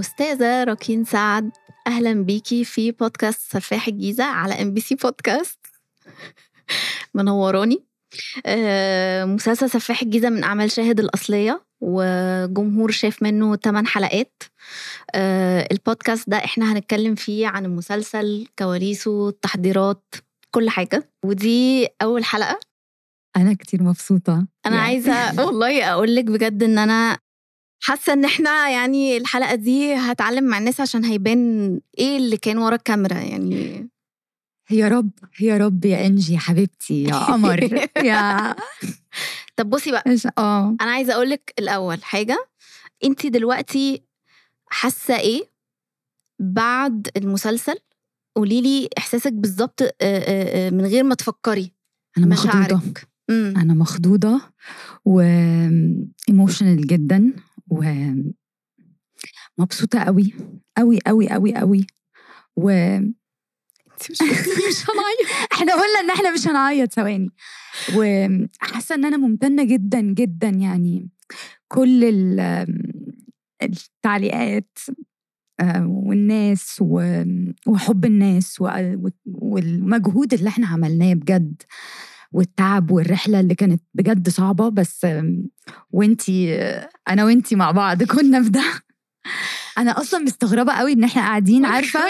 أستاذة راكين سعد أهلا بيكي في بودكاست سفاح الجيزة على إم بي سي بودكاست. منوراني. آه، مسلسل سفاح الجيزة من أعمال شاهد الأصلية وجمهور شاف منه 8 حلقات. آه، البودكاست ده إحنا هنتكلم فيه عن المسلسل كواليسه التحضيرات كل حاجة. ودي أول حلقة. أنا كتير مبسوطة. أنا يعني عايزة والله أقول لك بجد إن أنا حاسة إن إحنا يعني الحلقة دي هتعلم مع الناس عشان هيبان إيه اللي كان ورا الكاميرا يعني يا رب يا رب يا إنجي يا حبيبتي يا قمر يا طب بصي بقى آه. أنا عايزة أقول لك الأول حاجة أنت دلوقتي حاسة إيه بعد المسلسل؟ قولي لي إحساسك بالظبط آه، آه، آه، من غير ما تفكري. أنا مخضوضة. مشاعرك امم أنا مخضوضة و ايموشنال جدا. و مبسوطة قوي قوي قوي قوي قوي و مش هنعيط. إحنا قلنا إن إحنا مش هنعيط ثواني. وحاسه إن أنا ممتنة جدا جدا يعني. كل ال- التعليقات آه، والناس وحب الناس والمجهود اللي إحنا عملناه بجد. والتعب والرحلة اللي كانت بجد صعبة بس وانتي أنا وانتي مع بعض كنا في ده. أنا أصلا مستغربة قوي إن إحنا قاعدين عارفة؟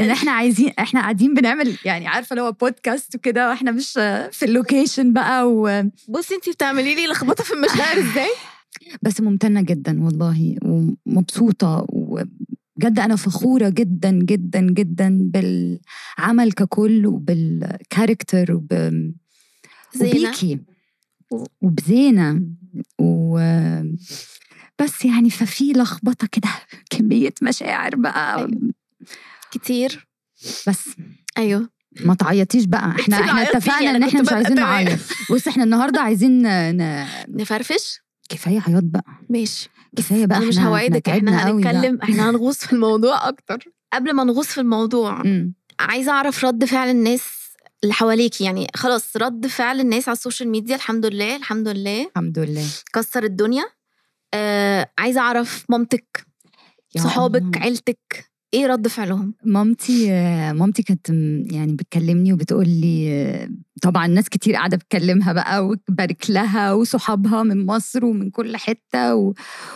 إن إحنا عايزين إحنا قاعدين بنعمل يعني عارفة اللي هو بودكاست وكده وإحنا مش في ال location بقى و... بصي انت بتعملي لي لخبطة في المشاعر إزاي؟ بس ممتنة جدا والله ومبسوطة وبجد أنا فخورة جدا جدا جدا بالعمل ككل وبالكاركتر وب... وبيكي. وبزينة. و بس يعني ففي لخبطة كده كمية مشاعر بقى. أيوة. كتير. بس. أيوه. ما تعيطيش بقى. إحنا إحنا اتفقنا إن إحنا مش عايزين. نعيط. بص إحنا النهارده عايزين ن... نفرفش؟ كفاية عياط بقى. ماشي. كفاية بقى أنا مش إحنا هوعدك إحنا إحنا. هنتكلم إحنا هنغوص في الموضوع أكتر. قبل ما نغوص في الموضوع. عايزة أعرف رد فعل الناس اللي حواليكي يعني خلاص رد فعل الناس على ال social media الحمد لله الحمد لله. الحمد لله. كسر الدنيا. آه عايزة أعرف مامتك صحابك. عيلتك إيه رد فعلهم؟ مامتي آه، مامتي كانت يعني بتكلمني وبتقول لي آه، طبعا ناس كتير قاعدة بتكلمها بقى وتبارك لها وصحابها من مصر ومن كل حتة و...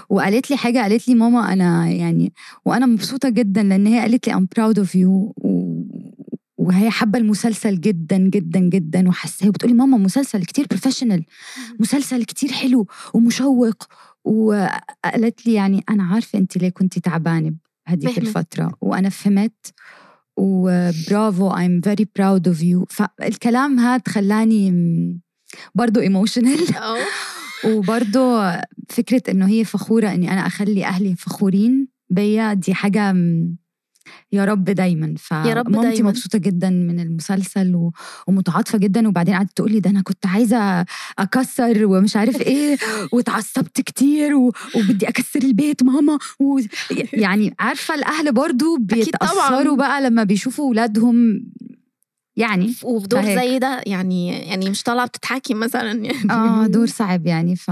وقالت لي حاجة قالت لي ماما أنا يعني وأنا مبسوطة جدا لأن هي قالت لي I'm proud of you و... وهي حابة المسلسل جدا جدا جدا وحاساه وبتقولي ماما مسلسل كتير professional مسلسل كتير حلو ومشوق. وقالت لي يعني أنا عارفة انت ليه كنتي تعبانة هذيك فهمت. الفترة. وأنا فهمت وبرافو I'm very proud of you. فالكلام هذا خلاني برضو emotional وبرضو فكرة إنه هي فخورة إني أنا أخلي أهلي فخورين بيا. دي حاجة يا رب دايما فمامتي. مبسوطة جدا من المسلسل و... ومتعاطفة جدا وبعدين قعدت تقول لي ده أنا كنت عايزة أكسر ومش عارف إيه واتعصبت كتير و... وبدي أكسر البيت ماما و... يعني عارفة الأهل برضو طبعاً. بيتأثروا بقى لما بيشوفوا اولادهم يعني وفي دور فهيك. زي ده يعني يعني مش طالعة بتضحكي مثلا يعني آه دور صعب يعني ف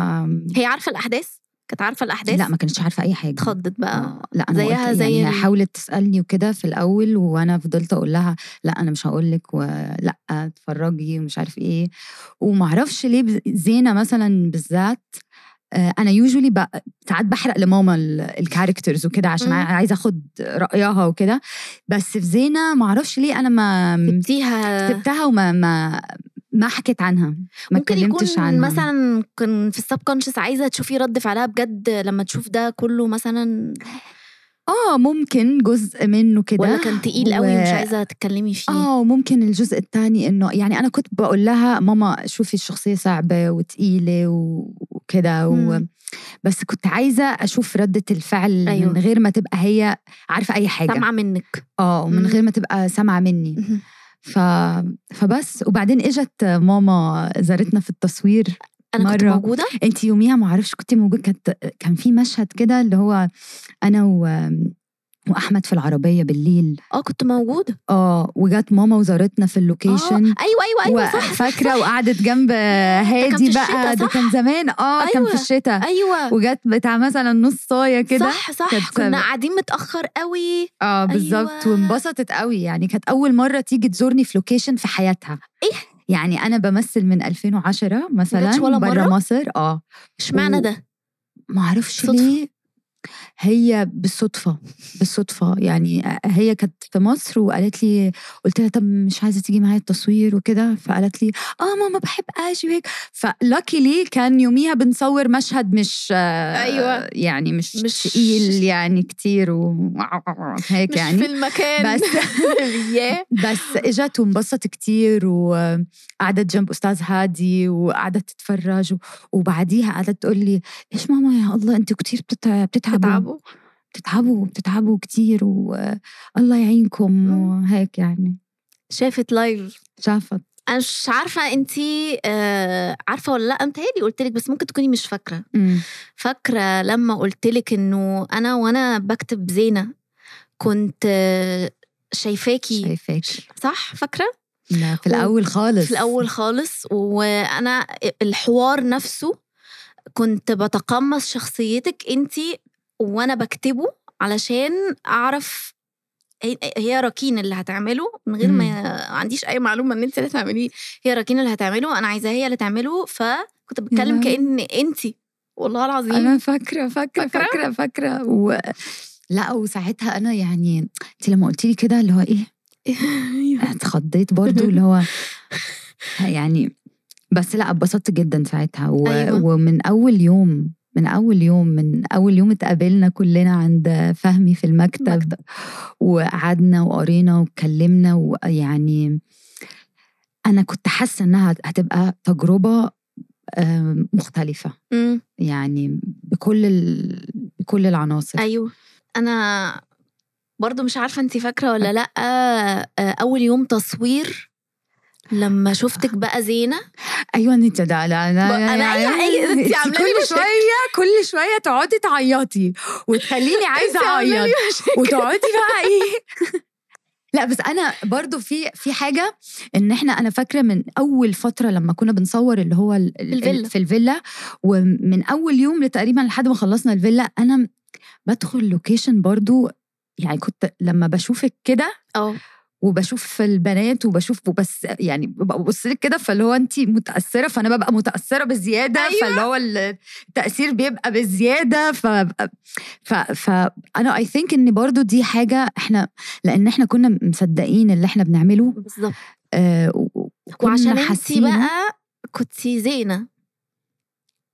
هي عارفة الأحداث كانت عارفة الأحداث؟ لا ما كانتش عارفة أي حاجة. اتخضت بقى. لا أنا زيها زي يعني حاولت تسألني وكده في الأول وأنا فضلت أقول لها لا أنا مش هقول لك ولا اتفرجي ومش عارف إيه. وما أعرفش ليه زينة مثلا بالذات آه، أنا يوجولي ساعات بحرق لماما الكاركترز وكده عشان مم. عايزة أخد رأيها وكده. بس في زينة ما أعرفش ليه أنا ما سبتيها. سبتها وما ما ما حكيت عنها ما ممكن يكون عنها. مثلا كان في السب كونشس عايزة تشوفي رد فعلها بجد لما تشوف ده كله مثلا. آه ممكن جزء منه كده. ولا كان تقيل قوي و- ومش عايزة تتكلمي فيه. آه وممكن الجزء الثاني إنه يعني أنا كنت بقول لها ماما شوفي الشخصية صعبة وتقيلة وكده. و... بس كنت عايزة أشوف ردة الفعل أيوة. من غير ما تبقى هي عارفة أي حاجة. سامعة منك. آه ومن مم. غير ما تبقى سامعة مني. ف... فبس وبعدين اجت ماما زارتنا في التصوير أنا كنت مرة. موجودة انت يوميها ما أعرفش كنت موجود كانت كان في مشهد كده اللي هو أنا و... وأحمد في العربية بالليل آه كنت موجودة آه وجت ماما وزارتنا في آه اللوكيشن أيوه أيوه أيوه صح فاكره. وقعدت جنب هادي بقى ده؟ كان زمان آه كان في أيوة. الشتاء أيوه وجت بتاع مثلا نص صايه كده صح صح كنا. قاعدين متأخر قوي آه بالظبط أيوة. وانبسطت قوي يعني كانت أول مرة تيجي تزورني في location في حياتها إيه؟ يعني أنا بمثل من 2010 مثلا ولا بره؟ مصر آه إشمعنى ده ما أعرفش صدفة. ليه هي بالصدفة بالصدفة. يعني هي كانت في مصر وقالت لي قلت لها طب مش عايزة تيجي معايا التصوير وكده؟ فقالت لي آه ماما بحب أجي وهيك. فلاكي كان يوميها بنصور مشهد مش أيوة. يعني مش, مش- تقيل يعني كتير وهيك مش يعني. في المكان. بس بس إجت وانبسطت كتير وقعدت جنب أستاذ هادي وقعدت تتفرج و- وبعديها قعدت تقول لي إيش ماما يا الله أنتوا كتير بتتع- بتتعبوا؟ بتتعبوا بتتعبوا كتير والله يعينكم. وهيك يعني. شافت لايف شافت. أنا مش عارفة انتي آه عارفة ولا لأ؟ متهيألي قلت لك بس ممكن تكوني مش فاكرة. فاكرة لما قلت لك إنه أنا وأنا بكتب زينة كنت آه، شايفاكي شايفاك. صح؟ فاكرة؟ لا في الأول خالص. في الأول خالص. وأنا الحوار نفسه كنت بتقمص شخصيتك انتي وأنا بكتبه علشان أعرف هي- راكين اللي هتعمله من غير ما ما عنديش أي معلومة إن انت اللي هتعمليه. هي راكين اللي هتعمله أنا عايزاها هي اللي تعمله فكنت بتكلم. كأن انتي والله العظيم. أنا فاكرة فاكرة فاكرة؟ فاكرة فاكرة. و... لا وساعتها أنا يعني انت لما قلت لي كده اللي هو إيه؟ اتخضيت برضو اللي هو يعني بس لا اتبسطت جدا ساعتها. و... أيوة. ومن أول يوم من أول يوم من أول يوم اتقابلنا كلنا عند فهمي في المكتب, المكتب. وقعدنا وقرينا واتكلمنا ويعني أنا كنت حاسة إنها هتبقى تجربة آم، مختلفة. أمم، يعني بكل ال... بكل العناصر. أيوه. أنا برضو مش عارفة انت فاكرة ولا لأ آه، أول يوم تصوير لما شفتك بقى زينة أيوه انت ده لا أنا أي- أي- أنت عاملة كل. شوية كل شوية تقعدي تعيطي وتخليني عايزة أنت عاملة أعيط لي مشاكل. وتقعدي بقى إيه لا بس أنا برضو في في حاجة إن إحنا أنا فاكرة من أول فترة لما كنا بنصور اللي هو ال- ال- الفيلا. في الفيلا ومن أول يوم تقريبا لحد ما خلصنا الفيلا أنا بدخل location برضو يعني كنت لما بشوفك كده آه وبشوف البنات وبشوف بس يعني ببص لك كده فاللي هو انت متأثرة فأنا ببقى متأثرة بزيادة أيوة. فاللي هو التأثير بيبقى بزيادة ف ف فأنا I think إن برضو دي حاجة إحنا لأن إحنا كنا مصدقين اللي إحنا بنعمله بالظبط آه وعشان انت. بقى كنتي زينة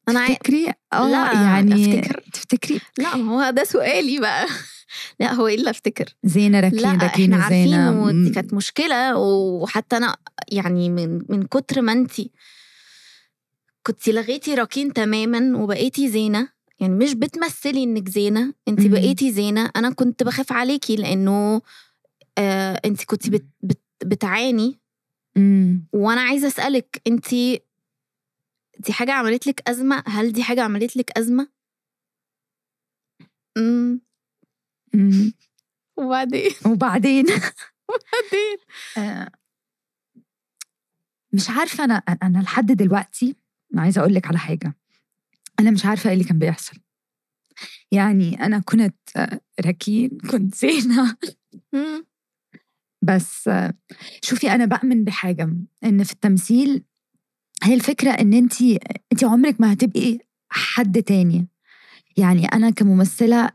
أنا. تفتكري آه لا، يعني أفتكر. تفتكري لا ما هو ده سؤالي بقى لا هو إيه اللي أفتكر زينة لا راكين راكين إحنا عارفين ودي. كانت مشكلة وحتى أنا يعني من من كتر ما انت كنتي لغيتي راكين تماما وبقيتي زينة يعني مش بتمثلي إنك زينة انت. بقيتي زينة أنا كنت بخاف عليكي لأنه آه انت كنتي بت بت بتعاني مم. وأنا عايزة أسألك انت دي حاجة عملت لك أزمة هل دي حاجة عملت لك أزمة امم مم. وبعدين؟ وبعدين؟ وبعدين؟ آه، مش عارفة أنا أنا لحد دلوقتي عايزة أقول لك على حاجة. أنا مش عارفة إيه اللي كان بيحصل. يعني أنا كنت آه، راكين كنت زينة. مم. بس آه، شوفي أنا بؤمن بحاجة إن في التمثيل هي الفكرة إن انت انت عمرك ما هتبقي حد تاني. يعني أنا كممثلة أم،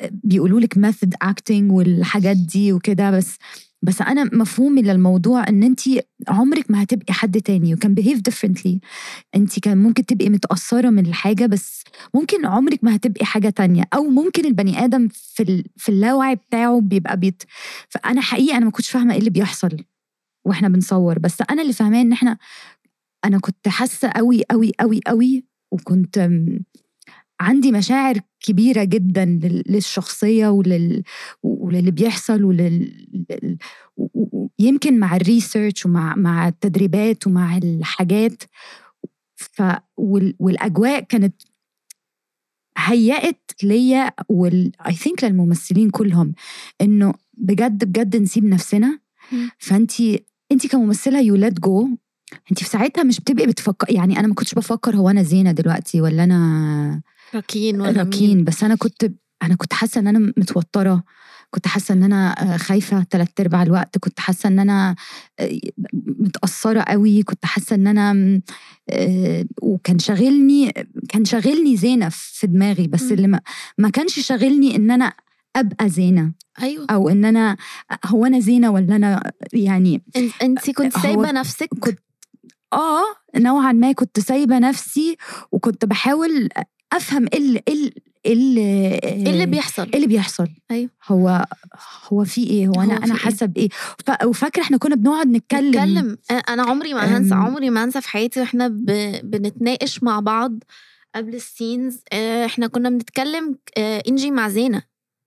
بيقولوا لك method acting والحاجات دي وكده بس بس أنا مفهومي للموضوع إن انت عمرك ما هتبقي حد تاني و can behave differently انت كان ممكن تبقي متأثرة من الحاجة بس ممكن عمرك ما هتبقي حاجة تانية أو ممكن البني آدم في. في اللاوعي بتاعه بيبقى بيت فأنا حقيقه أنا ما كنتش فاهمة إيه اللي بيحصل وإحنا بنصور بس أنا اللي فاهماه إن إحنا أنا كنت حاسة قوي قوي قوي قوي وكنت عندي مشاعر كبيرة جدا لل- للشخصية ولل... وللي بيحصل ولل... لل- و- و- يمكن مع الريسيرش ومع مع التدريبات ومع الحاجات. ف... وال... والأجواء كانت هيأت ليا وال I think للممثلين كلهم إنه بجد بجد نسيب نفسنا. فانت انت كممثلة you let go انت في ساعتها مش بتبقي بتفكر يعني أنا ما كنتش بفكر هو أنا زينة دلوقتي ولا أنا راكين ولا راكين مين؟ بس أنا كنت أنا كنت حاسة إن أنا متوترة. كنت حاسة إن أنا آه، خايفة ثلاث أرباع الوقت. كنت حاسة إن أنا آه، متأثرة قوي. كنت حاسة إن أنا آه، وكان شاغلني كان شاغلني زينة في دماغي. بس. اللي ما, ما كانش شاغلني إن أنا أبقى زينة. أيوه. أو إن أنا هو أنا زينة ولا أنا يعني انت كنت سايبة نفسك؟ كنت آه نوعا ما كنت سايبة نفسي. وكنت بحاول أفهم إيه اللي إيه اللي- إيه اللي بيحصل؟ إيه اللي بيحصل؟ أيوة. هو هو في إيه؟ هو أنا هو أنا إيه؟ حاسة بإيه؟ ف- وفاكرة إحنا كنا بنقعد نتكلم نتكلم. أنا عمري ما هنسى. عمري ما هنسى في حياتي وإحنا ب... بنتناقش مع بعض قبل السينز. إحنا كنا بنتكلم انجي مع زينة.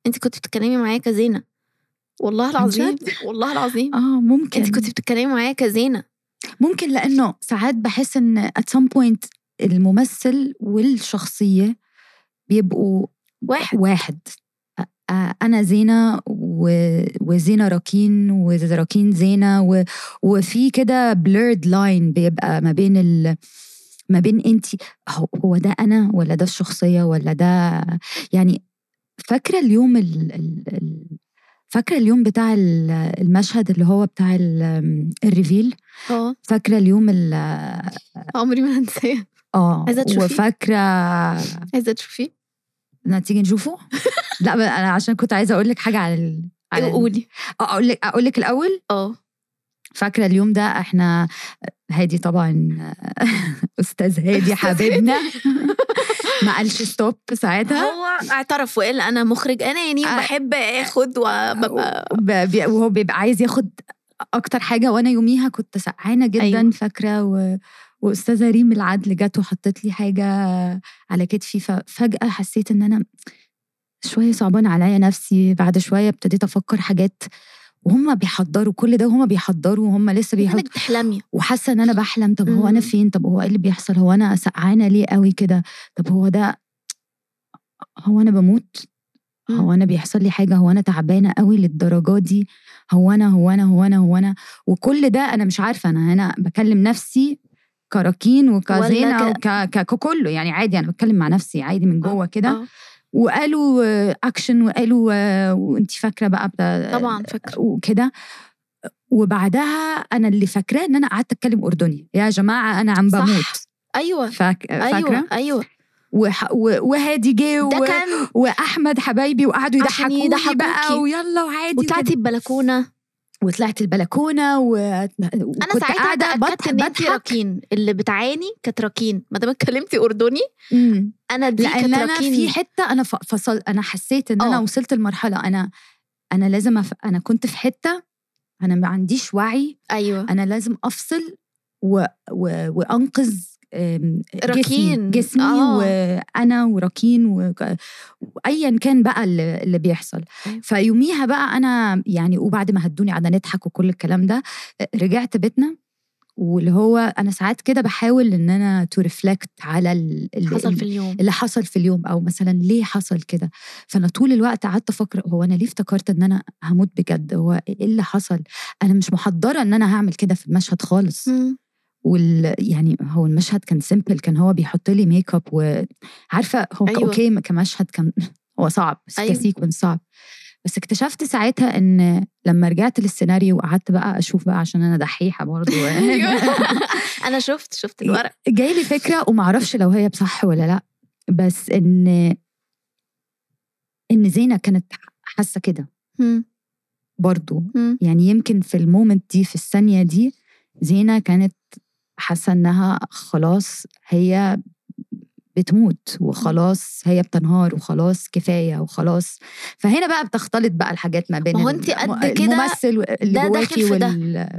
انت كنت بتتكلمي معايا كزينة. والله العظيم؟ والله العظيم. آه ممكن. انت كنت بتتكلمي معايا كزينة. ممكن لأنه ساعات بحس إن at some point الممثل والشخصية بيبقوا واحد. واحد. أ- أ- أنا زينة و... وزينة راكين وراكين زينة و... وفي كده blurred line بيبقى ما بين ال... ما بين انت هو ده أنا ولا ده الشخصية ولا ده يعني فاكرة اليوم ال... ال... فاكرة اليوم بتاع ال- المشهد اللي هو بتاع ال- الريفيل؟ آه. فاكرة اليوم ال عمري ما هنساه. آه عايزة تشوفيه؟ وفاكرة عايزة تشوفيه تيجي نشوفه لا أنا عشان كنت عايزة أقول لك حاجة على ال... على ال- قولي أقول لك أقول لك الأول آه فاكرة اليوم ده إحنا هادي طبعا أستاذ هادي حبيبنا ما قالش ستوب ساعتها هو اعترف وقال أنا مخرج أناني آه. وبحب آخد وببقى وهو بيبقى عايز ياخد أكتر حاجة وأنا يوميها كنت سقعانة جدا. أيوة. فاكرة و... وأستاذة ريم العدل جت وحطت لي حاجة على كتفي ففجاه حسيت إن أنا شوية صعبان عليا نفسي. بعد شوية ابتديت أفكر حاجات وهم بيحضروا كل ده وهم بيحضروا وهم لسه إنك بتحلمي وحاسة إن أنا بحلم. طب هو أنا مم. فين؟ طب هو إيه اللي بيحصل؟ هو أنا سقعانة ليه قوي كده؟ طب هو ده هو أنا بموت؟ مم. هو أنا بيحصل لي حاجة؟ هو أنا تعبانة قوي للدرجة دي؟ هو أنا؟ هو أنا؟ هو أنا؟ هو أنا؟ وكل ده أنا مش عارفة. أنا هنا بكلم نفسي كراكين وكزينة ولا وك ك- ككله. يعني عادي أنا بتكلم مع نفسي عادي من جوه كده. آه. وقالوا آه، اكشن وقالوا آه، وانت فاكرة بقى طبعا فاكرة. وكده. وبعدها أنا اللي فاكراه إن أنا قعدت أتكلم أردني. يا جماعة أنا عم صح. بموت. أيوه. فاك... فاكرة؟ أيوه. أيوه وح... وهادي جه و... كان وأحمد حبايبي وقعدوا يضحكوني يضحكوكي. بقى ويلا وعادي وطلعتي. البلكونه وطلعت البلكونة و... أنا ساعتها قاعدة اتاكدت إن انت بضحك راكين اللي بتعاني كانت راكين ما دام اتكلمتي أردني مم. أنا دي لأن كانت أنا في حتة أنا فصل أنا حسيت إن أنا آه. وصلت لمرحلة أنا أنا لازم أف... أنا كنت في حتة أنا ما عنديش وعي. أيوه. أنا لازم أفصل و... و... وأنقذ أم، راكين. جسمي, جسمي آه. وأنا وراكين و... وايا كان بقى اللي, اللي بيحصل. فيوميها بقى أنا يعني وبعد ما هدوني قعدنا نضحك وكل الكلام ده رجعت بيتنا واللي هو أنا ساعات كده بحاول إن أنا to reflect على ال- ال- حصل في اليوم اللي حصل في اليوم أو مثلا ليه حصل كده فأنا طول الوقت قعدت أفكر هو أنا ليه افتكرت إن أنا هموت بجد هو إيه اللي حصل أنا مش محضرة إن أنا هعمل كده في المشهد خالص مم. وال يعني هو المشهد كان simple كان هو بيحط لي make up وعارفه هو أيوة. أيوة. أوكي كمشهد كان هو صعب بس أيوة. أيوة. ك sequence صعب بس اكتشفت ساعتها إن لما رجعت للسيناريو وقعدت بقى أشوف بقى عشان أنا دحيحة برضه أنا شفت شفت الورق جاي لي فكرة ومعرفش لو هي صح ولا لأ بس ان إن زينة كانت حاسة كده مم. يعني يمكن في المومنت دي في الثانية دي زينة كانت حاسة إنها خلاص هي بتموت وخلاص هي بتنهار وخلاص كفاية وخلاص فهنا بقى بتختلط بقى الحاجات ما بين ما هو الم- قد كده الممثل اللي ده داخل في ده. وال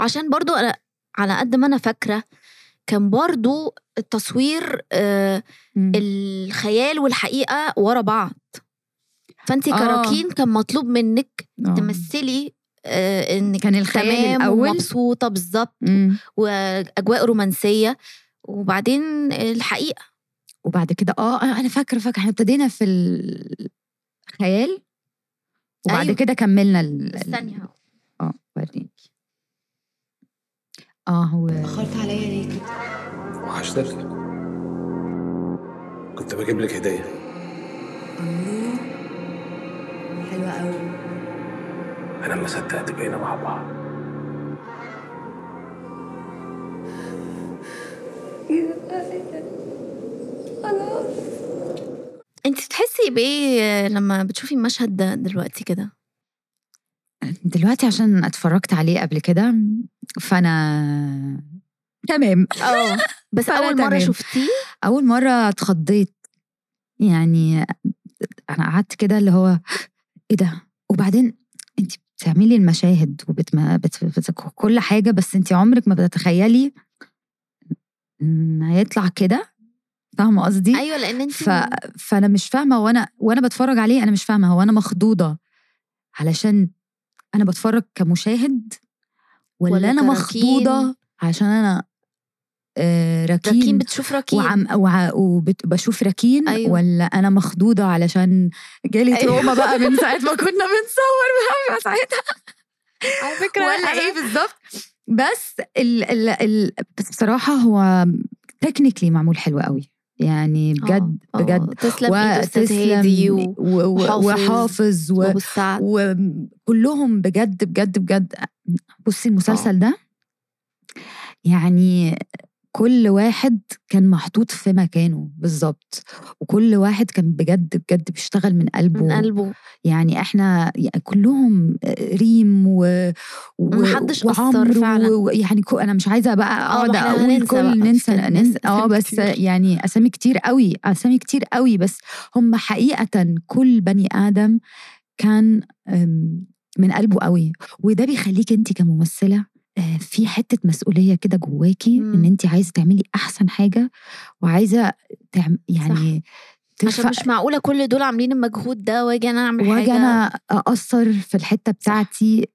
عشان برضو أنا على قد ما أنا فاكرة كان برضو التصوير آه. الخيال والحقيقة ورا بعض فانت آه. كراكين كان مطلوب منك آه. تمثلي آه انك كان الخيال الأول؟ ومبسوطة بالظبط. وأجواء رومانسية. وبعدين الحقيقة. وبعد كده آه أنا فاكرة فاكرة. إحنا ابتدينا في الخيال. وبعد أيوة. كده كملنا ال- استني آه وريني. آه هو اخرت عليا ليه كده؟ وحشتك كنت بجيب لك هدية. حلوة قوي أنا ما صدقت بقينا مع بعض. أنت بتحسي بإيه لما بتشوفي المشهد ده دلوقتي كده؟ دلوقتي عشان اتفرجت عليه قبل كده فأنا تمام. آه بس أول مرة. شفتيه؟ أول مرة اتخضيت. يعني أنا قعدت كده اللي هو إيه ده؟ وبعدين بتعملي المشاهد وبتما بت... بت... كل حاجة بس انت عمرك ما بتتخيلي إن هيطلع كده فاهمة قصدي أيوه لأن انت ف... فأنا مش فاهمة وأنا وأنا بتفرج عليه أنا مش فاهمة هو أنا مخضوضة علشان أنا بتفرج كمشاهد ولا, ولا أنا؟ مخضوضة عشان أنا ركين, ركين بتشوف ركين؟ وعم وع وبشوف ركين؟ أيوة. ولا أنا مخضوضة علشان جالي أيوة. تروما بقى من ساعة ما كنا بنصور بقى ساعتها. على فكرة ولا إيه بالظبط. بس ال ال ال بس بصراحة هو تكنيكلي معمول حلو قوي. يعني بجد آه، آه، بجد. تسلم ايد أستاذ هادي و- و- وحافظ. و- وكلهم بجد بجد بجد. بصي المسلسل ده يعني كل واحد كان محطوط في مكانه بالظبط وكل واحد كان بجد بجد بيشتغل من قلبه. من قلبه. يعني إحنا يعني كلهم ريم و محدش أثر وعمرو فعلا. و- يعني كو أنا مش عايزة بقى آه، أقعد أقول كل ننسى ننسى آه بس. يعني أسامي كتير قوي أسامي كتير قوي. بس هم حقيقه كل بني آدم كان من قلبه قوي. وده بيخليك انت كممثلة آه، في حتة مسؤولية كده جواكي مم. ان انت عايزة تعملي أحسن حاجة وعايزة تعم يعني عشان مش معقولة كل دول عاملين المجهود ده وأجي أنا أعمل وأجي حاجة. أنا أقصر في الحتة بتاعتي.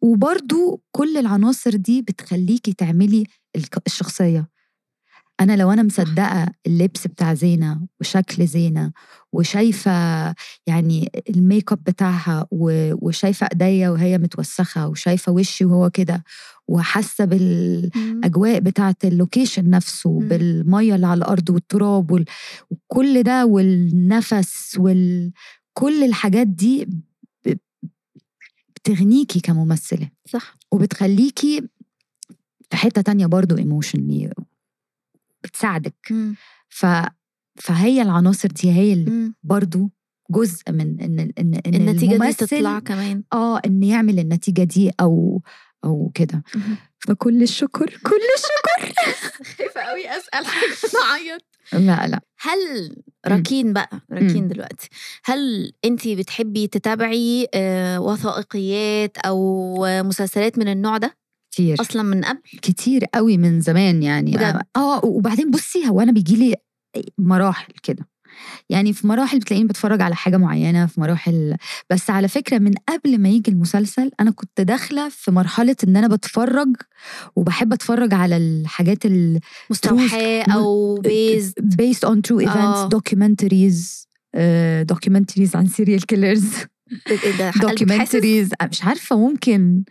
وبرضو كل العناصر دي بتخليكي تعملي الشخصية. أنا لو أنا مصدقة اللبس بتاع زينة وشكل زينة وشايفة يعني ال make up بتاعها وشايفة أيديا وهي متوسخة وشايفة وشي وهو كده وحاسة بال مم. اجواء بتاعة ال location نفسه. بالمية اللي على الأرض والتراب وال... وكل ده والنفس وال... كل الحاجات دي. بتغنيكي كممثلة صح وبتخليكي في حتة تانية برضو ايموشنلي بتساعدك. مم. ف... فهي العناصر دي هي اللي مم. برضو جزء من إن إن إن النتيجة دي تطلع كمان. آه إن يعمل النتيجة دي أو أو كده. فكل الشكر كل الشكر. خايفة قوي أسأل حاجة اعيط لا لا. هل ركين بقى ركين مم. دلوقتي. هل أنت بتحبي تتابعي آه، وثائقيات أو مسلسلات من النوع ده؟ كتير أصلا من قبل كتير قوي من زمان يعني بجد؟ آه وبعدين بصي هو أنا بيجي لي مراحل كده يعني في مراحل بتلاقيني بتفرج على حاجة معينة في مراحل بس على فكرة من قبل ما يجي المسلسل أنا كنت داخلة في مرحلة إن أنا بتفرج وبحب أتفرج على الحاجات ال مستوحاة أو based based on true events آه. documentaries آه، documentaries عن serial killers؟ documentaries مش عارفة ممكن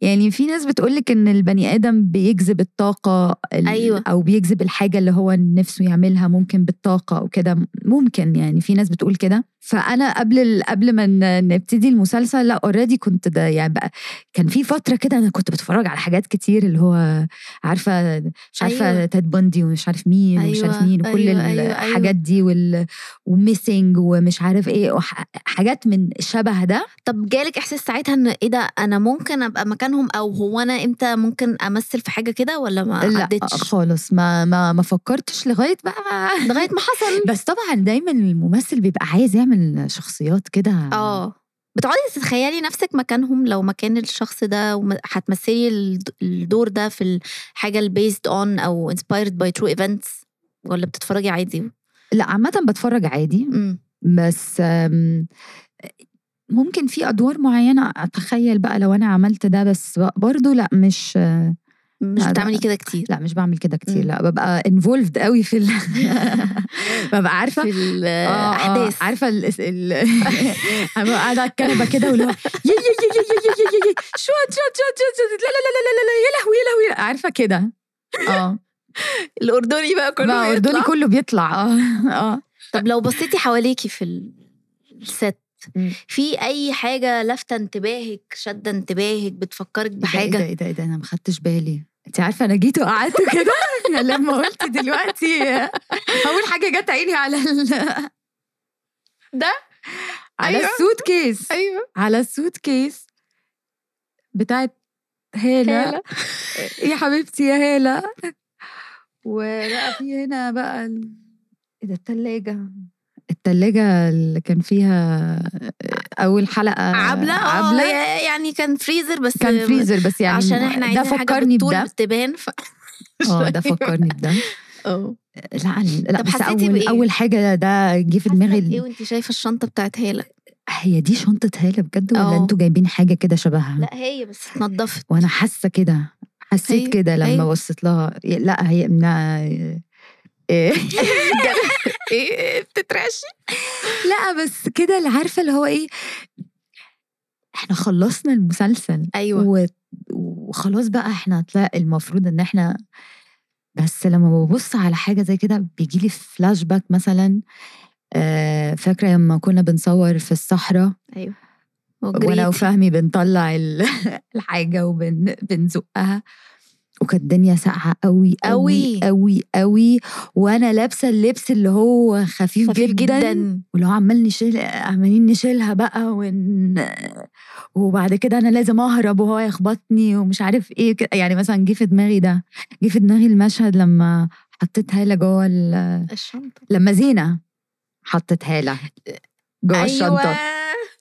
يعني في ناس بتقولك إن البني آدم بيجذب الطاقة ال- أيوة. أو بيجذب الحاجة اللي هو نفسه يعملها ممكن بالطاقة أو كده ممكن يعني في ناس بتقول كده فأنا قبل قبل ما نبتدي المسلسل لأ already كنت ده يعني بقى كان في فترة كده أنا كنت بتفرج على حاجات كتير اللي هو عارفة مش عارفة أيوة. تيد بوندي ومش عارف مين ومش عارف أيوة، مين وكل أيوة، أيوة، أيوة. الحاجات دي وال و missing ومش عارف إيه وح- حاجات من الشبه ده طب جالك إحساس ساعتها إن إيه ده أنا ممكن أبقى مكانهم أو هو أنا إمتى ممكن أمثل في حاجة كده ولا ما لا عدتش؟ خالص. ما ما ما فكرتش لغاية بقى لغاية ما حصل. بس طبعا دايما الممثل بيبقى عايز يعمل شخصيات كده. آه. بتقعدي تتخيلي نفسك مكانهم؟ لو مكان الشخص ده وهتمثلي الد- الدور ده في الحاجة ال based on أو inspired by true events ولا بتتفرجي عادي؟ لا عامة بتفرج عادي. بس ممكن في أدوار معينة أتخيل بقى لو أنا عملت ده بس برضه لأ مش مش بتعملي كده كتير. لأ مش بعمل كده كتير. لأ ببقى involved قوي في ال... ببقى عارفة في الاحداث آه، آه، عارفة ال... ال... ببقى قاعدة على الكنبة كده واللي هو يي يي يي يي يي يي shoot shoot shoot لا لا لا لا لا يا لهوي يا لهوي عارفة كده. آه. الأردني بقى كله بقى الاردني كله بيطلع. آه آه. طب لو بصيتي حواليكي في الست في أي حاجة لافتة انتباهك شادة انتباهك بتفكرك إيه ده بحاجه إيه ده إيه ده أنا ما خدتش بالي. أنت عارفة أنا جيت وقعدت كده؟ لما قلت دلوقتي أول حاجة جت عيني على ال... ده؟ على أيوة. ال suitcase. أيوه. على ال suitcase بتاعت هالة. هالة. يا حبيبتي يا هالة. وبقى في هنا بقى ال... إيه ده التلاجة. التلاجة اللي كان فيها أول حلقة عبلة؟ آه عبلة. يعني كان فريزر بس كان فريزر بس يعني عشان إحنا ده عايزين حاجة فكرني بده. تبان ف آه ده فكرني بده. آه. لا لا طب بس اول بإيه؟ أول حاجة ده جه في حاسة دماغي بإيه ال- وانت شايفة الشنطة بتاعت هاله هي دي شنطة هاله بجد ولا آه. أنتوا جايبين حاجة كده شبهها؟ لا هي بس اتنضفت. وأنا حاسة كده حسيت كده لما. بصيت لها. لا هي إيه؟ إيه بتترعشي لا بس كده اللي عارفة اللي هو إيه؟ إحنا خلصنا المسلسل أيوه. و... وخلاص بقى إحنا طلع المفروض إن إحنا بس لما ببص على حاجة زي كده بيجي لي فلاش باك مثلا آه، فاكرة لما كنا بنصور في الصحراء؟ أيوه. وأنا. وفهمي بنطلع ال- الحاجة وبنزقها وكانت الدنيا ساقعة قوي قوي. قوي. قوي وأنا لابسة اللبس اللي هو خفيف, خفيف جدا, جدا. واللي هو عمال نشيل عمالين نشيلها بقى ون... وبعد كده أنا لازم أهرب وهو يخبطني ومش عارف إيه كده. يعني مثلا جه في دماغي ده جه في دماغي المشهد لما حطيت هاله جوه ال... الشنطة. لما زينة حطت هاله جوه الشنطة. أيوه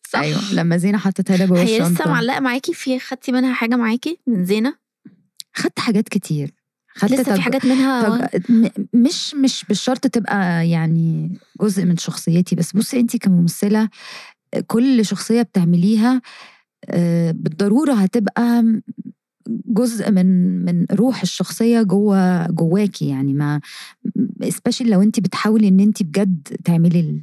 صح. أيوه لما زينة حطت هاله جوه هي لسه الشنطة. معلقة معاكي؟ في خدتي منها حاجة معاكي من زينة؟ خدت حاجات كتير. خدت لسه في حاجات منها؟ طب م- مش مش بالشرط تبقى يعني جزء من شخصيتي بس بصي انت كممثلة كل شخصية بتعمليها آه، بالضرورة هتبقى جزء من من روح الشخصية جوه جواكي يعني. ما especially لو انت بتحاولي ان انت بجد تعملي ال...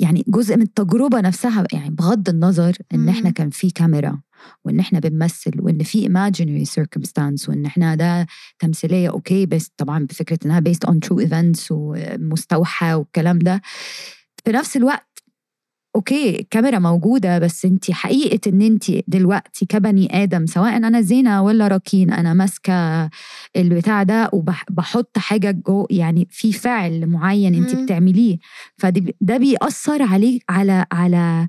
يعني جزء من التجربة نفسها يعني بغض النظر ان إحنا. كان في كاميرا. وإن إحنا بنمثل وإن في imaginary circumstance وإن إحنا ده تمثيلية okay بس طبعا بفكرة إنها based on true events ومستوحى والكلام ده في نفس الوقت okay الكاميرا موجودة بس انت حقيقة إن انت دلوقتي كبني آدم سواء أنا زينة ولا راكين أنا ماسكة البتاع ده وبحط حاجة جو يعني في فعل معين انت. بتعمليه فده بيأثر عليك على على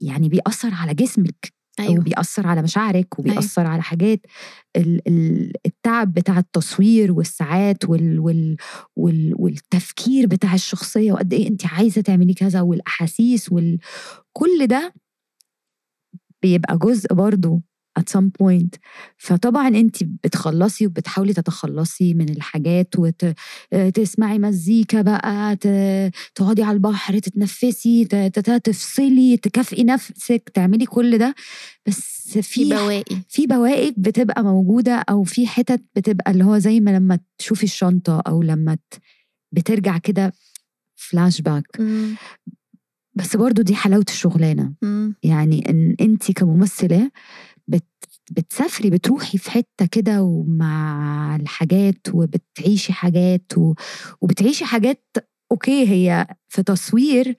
يعني بيأثر على جسمك أيوة. وبيأثر على مشاعرك وبيأثر أيوة. على حاجات ال- ال- التعب بتاع التصوير والساعات وال وال وال والتفكير بتاع الشخصية وقد إيه أنت عايزة تعملي كذا والأحاسيس وكل ده بيبقى جزء برضو at some point. فطبعا انت بتخلصي وبتحاولي تتخلصي من الحاجات وتسمعي مزيكا بقى تقعدي على البحر تتنفسي تفصلي تكافئي نفسك تعملي كل ده. بس في في بواقي. في بواقي بتبقى موجودة أو في حتت بتبقى اللي هو زي ما لما تشوفي الشنطة أو لما بترجع كده فلاش باك مم. بس برضو دي حلاوة الشغلانة. مم. يعني إن انت كممثلة بت بتسافري بتروحي في حتة كده ومع الحاجات وبتعيشي حاجات و... وبتعيشي حاجات أوكي هي في تصوير.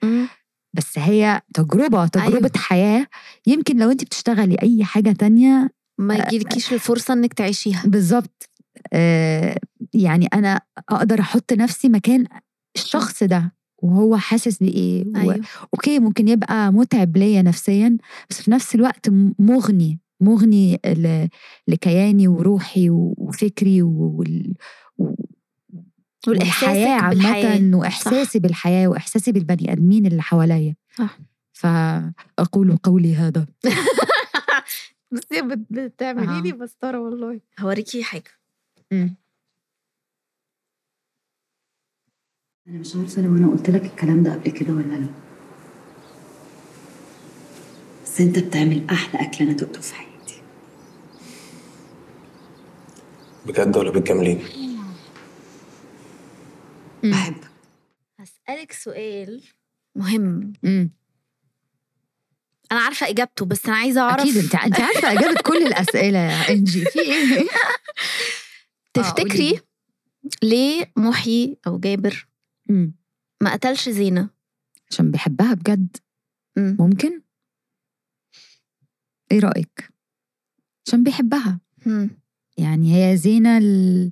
بس هي تجربة تجربة أيوة. أيوة. حياة يمكن لو انت بتشتغلي أي حاجة تانية ما يجيلكيش الفرصة إنك تعيشيها بالظبط آه يعني أنا أقدر أحط نفسي مكان الشخص ده وهو حاسس بإيه و... أيوه أوكي ممكن يبقى متعب ليا نفسيا بس في نفس الوقت مغني مغني لكياني وروحي وفكري وال... والحياة. عامة وإحساسي بالحياة وإحساسي بالبني آدمين اللي حواليا. صح. فأقول قولي هذا. بس بتعملي آه. لي مسطرة والله. هوريكي حاجة. أنا مش عارفة لو أنا قلت لك الكلام ده قبل كده ولا لأ. بس أنت بتعمل أحلى أكل أنا دقته في حياتي. بجد ولا بتجامليني بحبك هسألك سؤال مهم. مم. أنا عارفة إجابته بس أنا عايزة أعرف أكيد انت أنت عارفة إجابة كل الأسئلة يا إنجي. في إيه؟ تفتكري قولي. ليه محي أو جابر مم. ما قتلش زينة؟ عشان بيحبها بجد. مم. ممكن؟ إيه رأيك؟ عشان بيحبها. مم. يعني هي زينة ال-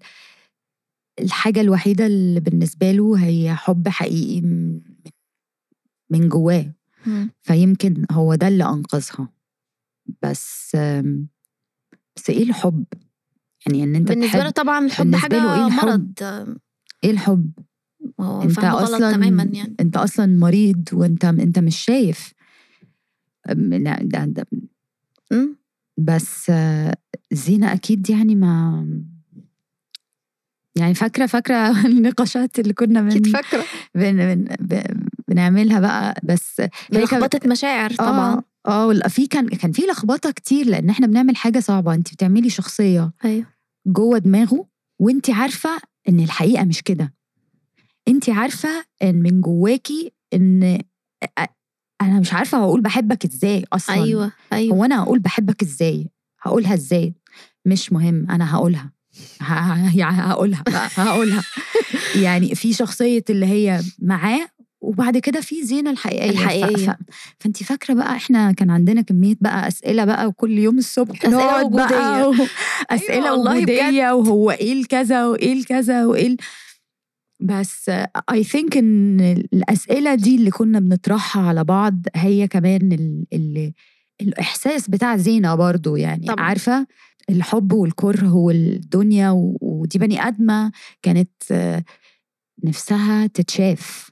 الحاجة الوحيدة اللي بالنسبة له هي حب حقيقي من- جواه. فيمكن هو ده اللي أنقذها بس بس إيه الحب؟ يعني إن أنت بالنسبة له طبعا الحب بالنسبة له إيه الحب؟ مرض إيه الحب؟ غلط أصلا تماما يعني أنت أصلا مريض وأنت أنت مش شايف لا ده ده. بس آه، زينة أكيد يعني ما يعني فاكرة فاكرة النقاشات اللي كنا أكيد بن فاكرة. بن بن بنعملها بقى. بس لخبطة مشاعر طبعا. آه آه في كان كان في لخبطة كتير لأن إحنا بنعمل حاجة صعبة. انت بتعملي شخصية أيوه. جوه دماغه وانت عارفة إن الحقيقة مش كده. انت عارفة إن من جواكي إن أ- أنا مش عارفة هقول بحبك إزاي أصلا. أيوه أيوه. هو أنا هقول بحبك إزاي؟ هقولها إزاي؟ مش مهم أنا هقولها. يعني هقولها هقولها. يعني في شخصية اللي هي معاه وبعد كده في زينة الحقيقية. الحقيقية. ف... ف... فانت فاكرة بقى إحنا كان عندنا كمية بقى أسئلة بقى وكل يوم الصبح نقعد بقى. و... أسئلة أيوة وجودية وهو إيه الكذا وإيه الكذا وإيه. بس اي ثينك إن الأسئلة دي اللي كنا بنطرحها على بعض هي كمان ال... ال... الإحساس بتاع زينة برضو يعني طبعاً. عارفة الحب والكره والدنيا. ودي بني آدمة كانت نفسها تتشاف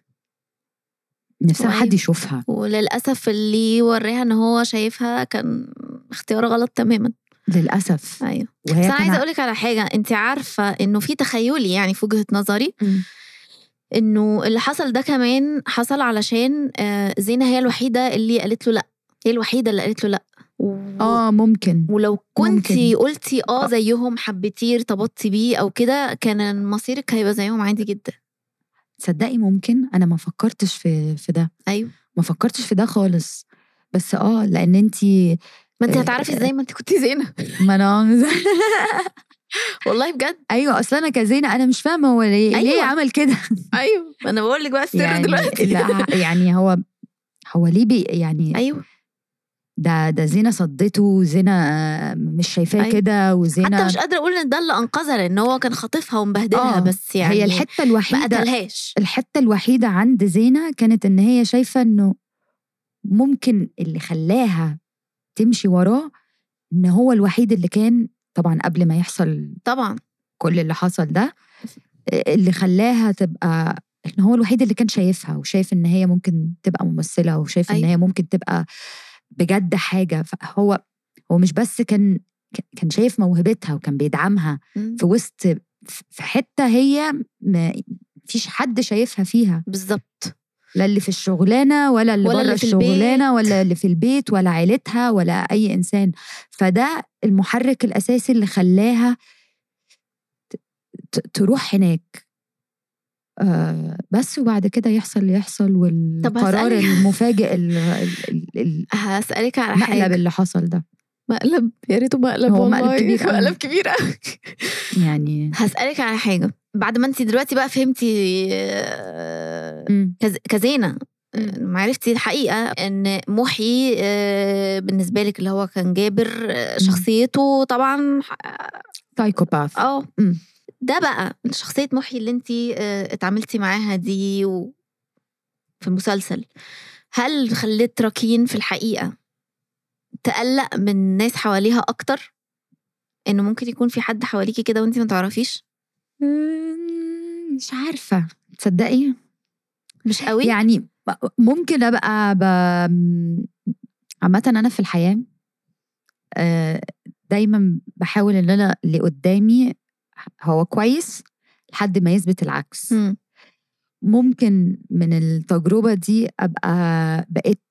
نفسها وأيوة. حد يشوفها وللأسف اللي وريها إن هو شايفها كان اختيار غلط تماما للأسف أيوه بس أنا عايزة أقول لك على حاجة أنت عارفة إنه في تخيلي يعني في وجهة نظري مم. إنه اللي حصل ده كمان حصل علشان آه، زينة هي الوحيدة اللي قالت له لأ. هي الوحيدة اللي قالت له لأ. و... آه ممكن. ولو كنتي ممكن. قلتي آه زيهم حبيتيه ارتبطتي بيه أو كده كان مصيرك هيبقى زيهم عادي جدا. تصدقي ممكن؟ أنا ما فكرتش في في ده. أيوه. ما فكرتش في ده خالص. بس آه لأن انتي ما انت آه، هتعرفي إزاي؟ ما انت كنتي زينة. ما أنا والله بجد؟ أيوه أصل أنا كزينة أنا مش فاهمة هو ليه, ليه أيوة. عمل كده؟ أيوه ما أنا بقول لك بقى السر يعني دلوقتي. لا يعني هو هو ليه بي يعني أيوه. ده ده زينة صدته زينة مش شايفاه أيوة. كده وزينة حتى مش قادرة أقول إن ده اللي أنقذها لأن هو كان خاطفها ومبهدلها آه، بس يعني هي الحتة ما الوحيدة قتلهاش. الحتة الوحيدة عند زينة كانت إن هي شايفة إنه ممكن اللي خلاها تمشي وراه إن هو الوحيد اللي كان طبعا قبل ما يحصل طبعا كل اللي حصل ده اللي خلاها تبقى إن هو الوحيد اللي كان شايفها وشايف إن هي ممكن تبقى ممثلة وشايف إن أيوة. هي ممكن تبقى بجد حاجة فهو هو مش بس كان كان شايف موهبتها وكان بيدعمها مم. في وسط في حتة هي ما فيش حد شايفها فيها بالظبط لا اللي في الشغلانة ولا اللي ولا بره الشغلانة ولا اللي في البيت ولا عيلتها ولا أي إنسان. فده المحرك الأساسي اللي خلاها تروح هناك. آه بس وبعد كده يحصل اللي يحصل والقرار المفاجئ ال- ال- ال- هسألك على المقلب حاجة. اللي حصل ده. مقلب يا ريته مقلب هو والله. مقلب كبير. مقلب كبير قوي. يعني هسألك على حاجة. بعد ما انت دلوقتي بقى فهمتي آه، مم. كز- كزينة مم. ما عرفتي الحقيقة إن محي آه، بالنسبة لك اللي هو كان جابر آه، شخصيته طبعا سايكوباث آه مم. ده بقى شخصية محي اللي انت اتعاملتي معاها دي و... في المسلسل هل خلت راكين في الحقيقة تقلق من ناس حواليها أكتر؟ إنه ممكن يكون في حد حواليكي كده وانت ما تعرفيش؟ مم، مش عارفة تصدقي مش قوي؟ يعني ممكن أبقى ب... عامة أنا في الحياة آه، دايما بحاول إن أنا اللي قدامي هو كويس لحد ما يثبت العكس مم. ممكن من التجربة دي أبقى بقيت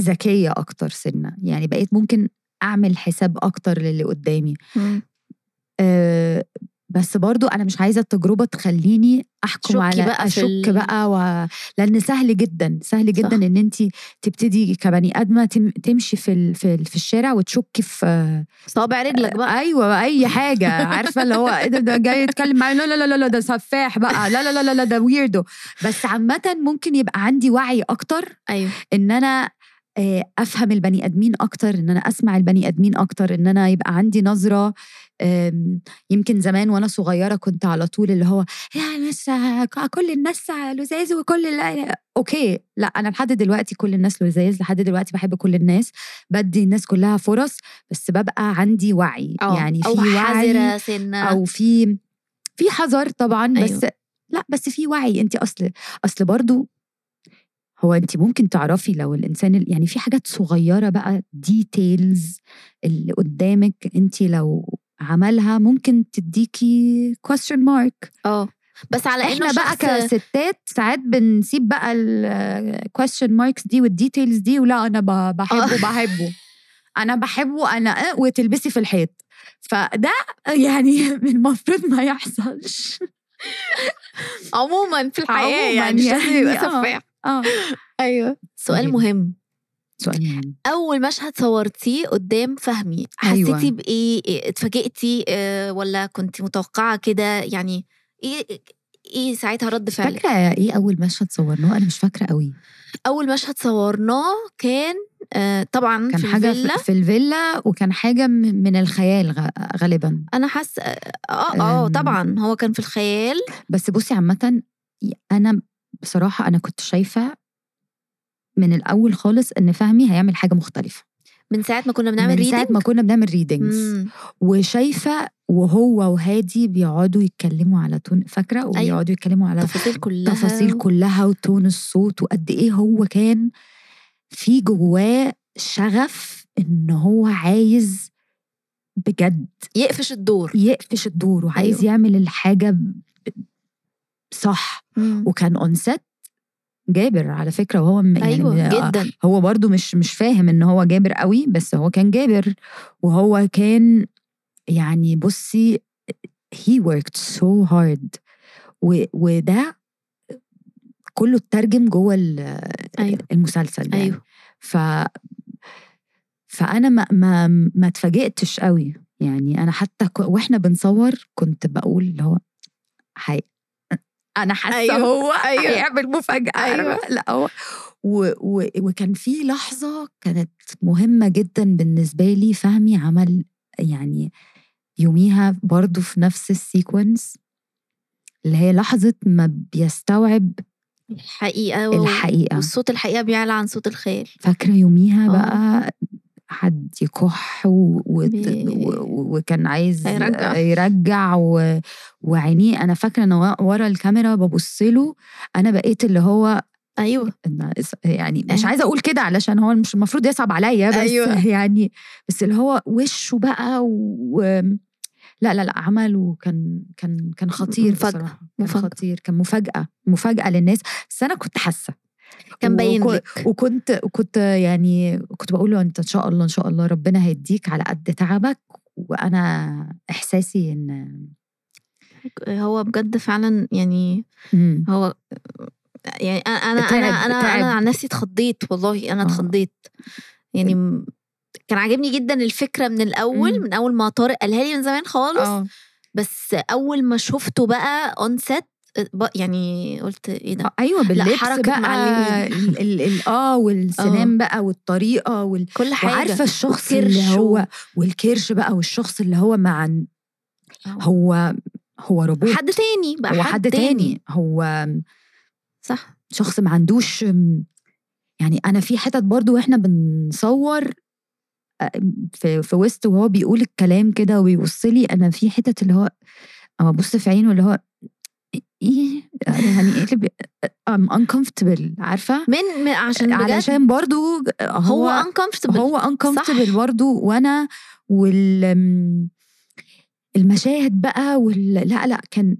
ذكية أكتر سنة يعني بقيت ممكن أعمل حساب أكتر للي قدامي مم. بس برضو أنا مش عايزة التجربة تخليني أحكم على بقى أشك ال- بقى و... لأن سهل جدا سهل جدا صح. إن انت تبتدي كبني آدمة تم... تمشي في ال... في, ال... في الشارع وتشكي في صابع رجلك بقى. أيوه أي حاجة عارفة اللي هو إيه ده, ده جاي يتكلم معايا لا لا لا لا ده سفاح بقى لا لا لا لا, ده ويردو بس عامه ممكن يبقى عندي وعي أكتر أيوه. إن أنا أفهم البني أدمين أكتر إن أنا أسمع البني أدمين أكتر إن أنا يبقى عندي نظرة يمكن زمان وأنا صغيرة كنت على طول اللي هو يا الناس كل الناس لزاز وكل ال- أوكي لا أنا لحد دلوقتي كل الناس لزاز لحد دلوقتي بحب كل الناس بدي الناس كلها فرص بس ببقى عندي وعي أو يعني أو في وعي حذرة سنة أو في في حذر طبعا بس أيوة. لا بس في وعي انت أصل أصل برضو هو انت ممكن تعرفي لو الإنسان ال- يعني في حاجات صغيرة بقى details اللي قدامك انت لو عملها ممكن تديكي question mark. آه. بس على إحنا بقى شخص كستات ساعات بنسيب بقى ال question marks دي وال details دي ولا أنا بحبه بحبه. أنا بحبه أنا وتلبسي في الحيط. فده يعني المفروض ما يحصلش. عموما في الحياة عموماً يعني مش لازم يعني، يبقى آه. سفاح آه. أيوه. سؤال جدا. مهم. سؤال مهم. أول مشهد صورتيه قدام فهمي أيوة. حسيتي بإيه؟ إيه، اتفاجئتي آه، ولا كنت متوقعة كده؟ يعني إيه إيه ساعتها رد فعلك؟ فاكرة إيه أول مشهد صورناه؟ أنا مش فاكرة قوي. أول مشهد صورناه كان آه، طبعا كان في حاجة الفيلا. في, في الفيلا وكان حاجة من الخيال غالبا. أنا حاسة آه آه. طبعا هو كان في الخيال. بس بصي عامه أنا بصراحة أنا كنت شايفة من الأول خالص إن فهمي هيعمل حاجة مختلفة. من ساعة ما كنا بنعمل من ساعة reading ما كنا بنعمل readings وشايفة وهو وهادي بيقعدوا يتكلموا على tone فاكرة؟ وبيقعدوا يتكلموا على التفاصيل كلها. التفاصيل كلها و tone الصوت وقد إيه هو كان في جواه شغف إن هو عايز بجد يقفش الدور. يقفش الدور وعايز أيوه. يعمل الحاجة صح مم. وكان on set جابر على فكرة وهو يعني أيوه آه، جدا هو برضو مش مش فاهم إن هو جابر قوي بس هو كان جابر وهو كان يعني بصي he worked so hard و وده كله اترجم جوه أيوه المسلسل يعني. أيوه ف فأنا ما ما ما اتفاجئتش قوي يعني أنا حتى وإحنا بنصور كنت بقول اللي هو. أنا حاسة أيوه،. هو أيوه. هيعمل مفاجأة أيوه. لا هو و... و... وكان في لحظة كانت مهمة جدا بالنسبة لي فهمي عمل يعني يوميها برضو في نفس السيكونس اللي هي لحظة ما بيستوعب الحقيقة. الحقيقة والصوت الحقيقة بيعلى عن صوت الخيال فاكرة يوميها آه. بقى حد يكح و... وكان عايز هيرجع. يرجع و... وعينيه أنا فاكرة إن ورا- الكاميرا ببص له أنا بقيت اللي هو أيوه يعني مش. عايزة أقول كده علشان هو مش المفروض يصعب عليا بس أيوة. يعني بس اللي هو وشه بقى و... لا لا لا عمل وكان كان كان خطير مفاجأة. بصراحة كان مفاجأة. خطير كان مفاجأة مفاجأة للناس بس أنا كنت حاسة كان باين وكنت وكنت يعني كنت بقول له أنت إن شاء الله إن شاء الله ربنا هيديك على قد تعبك وأنا إحساسي إن هو بجد فعلا يعني مم. هو يعني أنا أنا أنا أنا, عن نفسي اتخضيت والله أنا آه. اتخضيت يعني م- كان عاجبني جدا الفكرة من الأول مم. من أول ما طارق قالها لي من زمان خالص آه بس أول ما شفته بقى on set يعني قلت إيه ده؟ آه، أيوه باللبس بقى آه والسنان بقى والطريقة وال كل حاجة وعارفة الشخص اللي هو والكرش بقى والشخص اللي هو مع هو هو روبوت. حد تاني بقى هو حد تاني. هو صح. شخص ما عندوش يعني أنا في حتت برضو وإحنا بنصور آه، في في وسط وهو بيقول الكلام كده وبيبص لي أنا في حتت اللي هو أما أبص في عينه اللي هو إيه يعني إيه اللي بي... I'm uncomfortable عارفة؟ من, من عشان بجد؟ علشان برضو هو هو uncomfortable. هو uncomfortable صح. برضو وأنا وال المشاهد بقى وال لا لا كان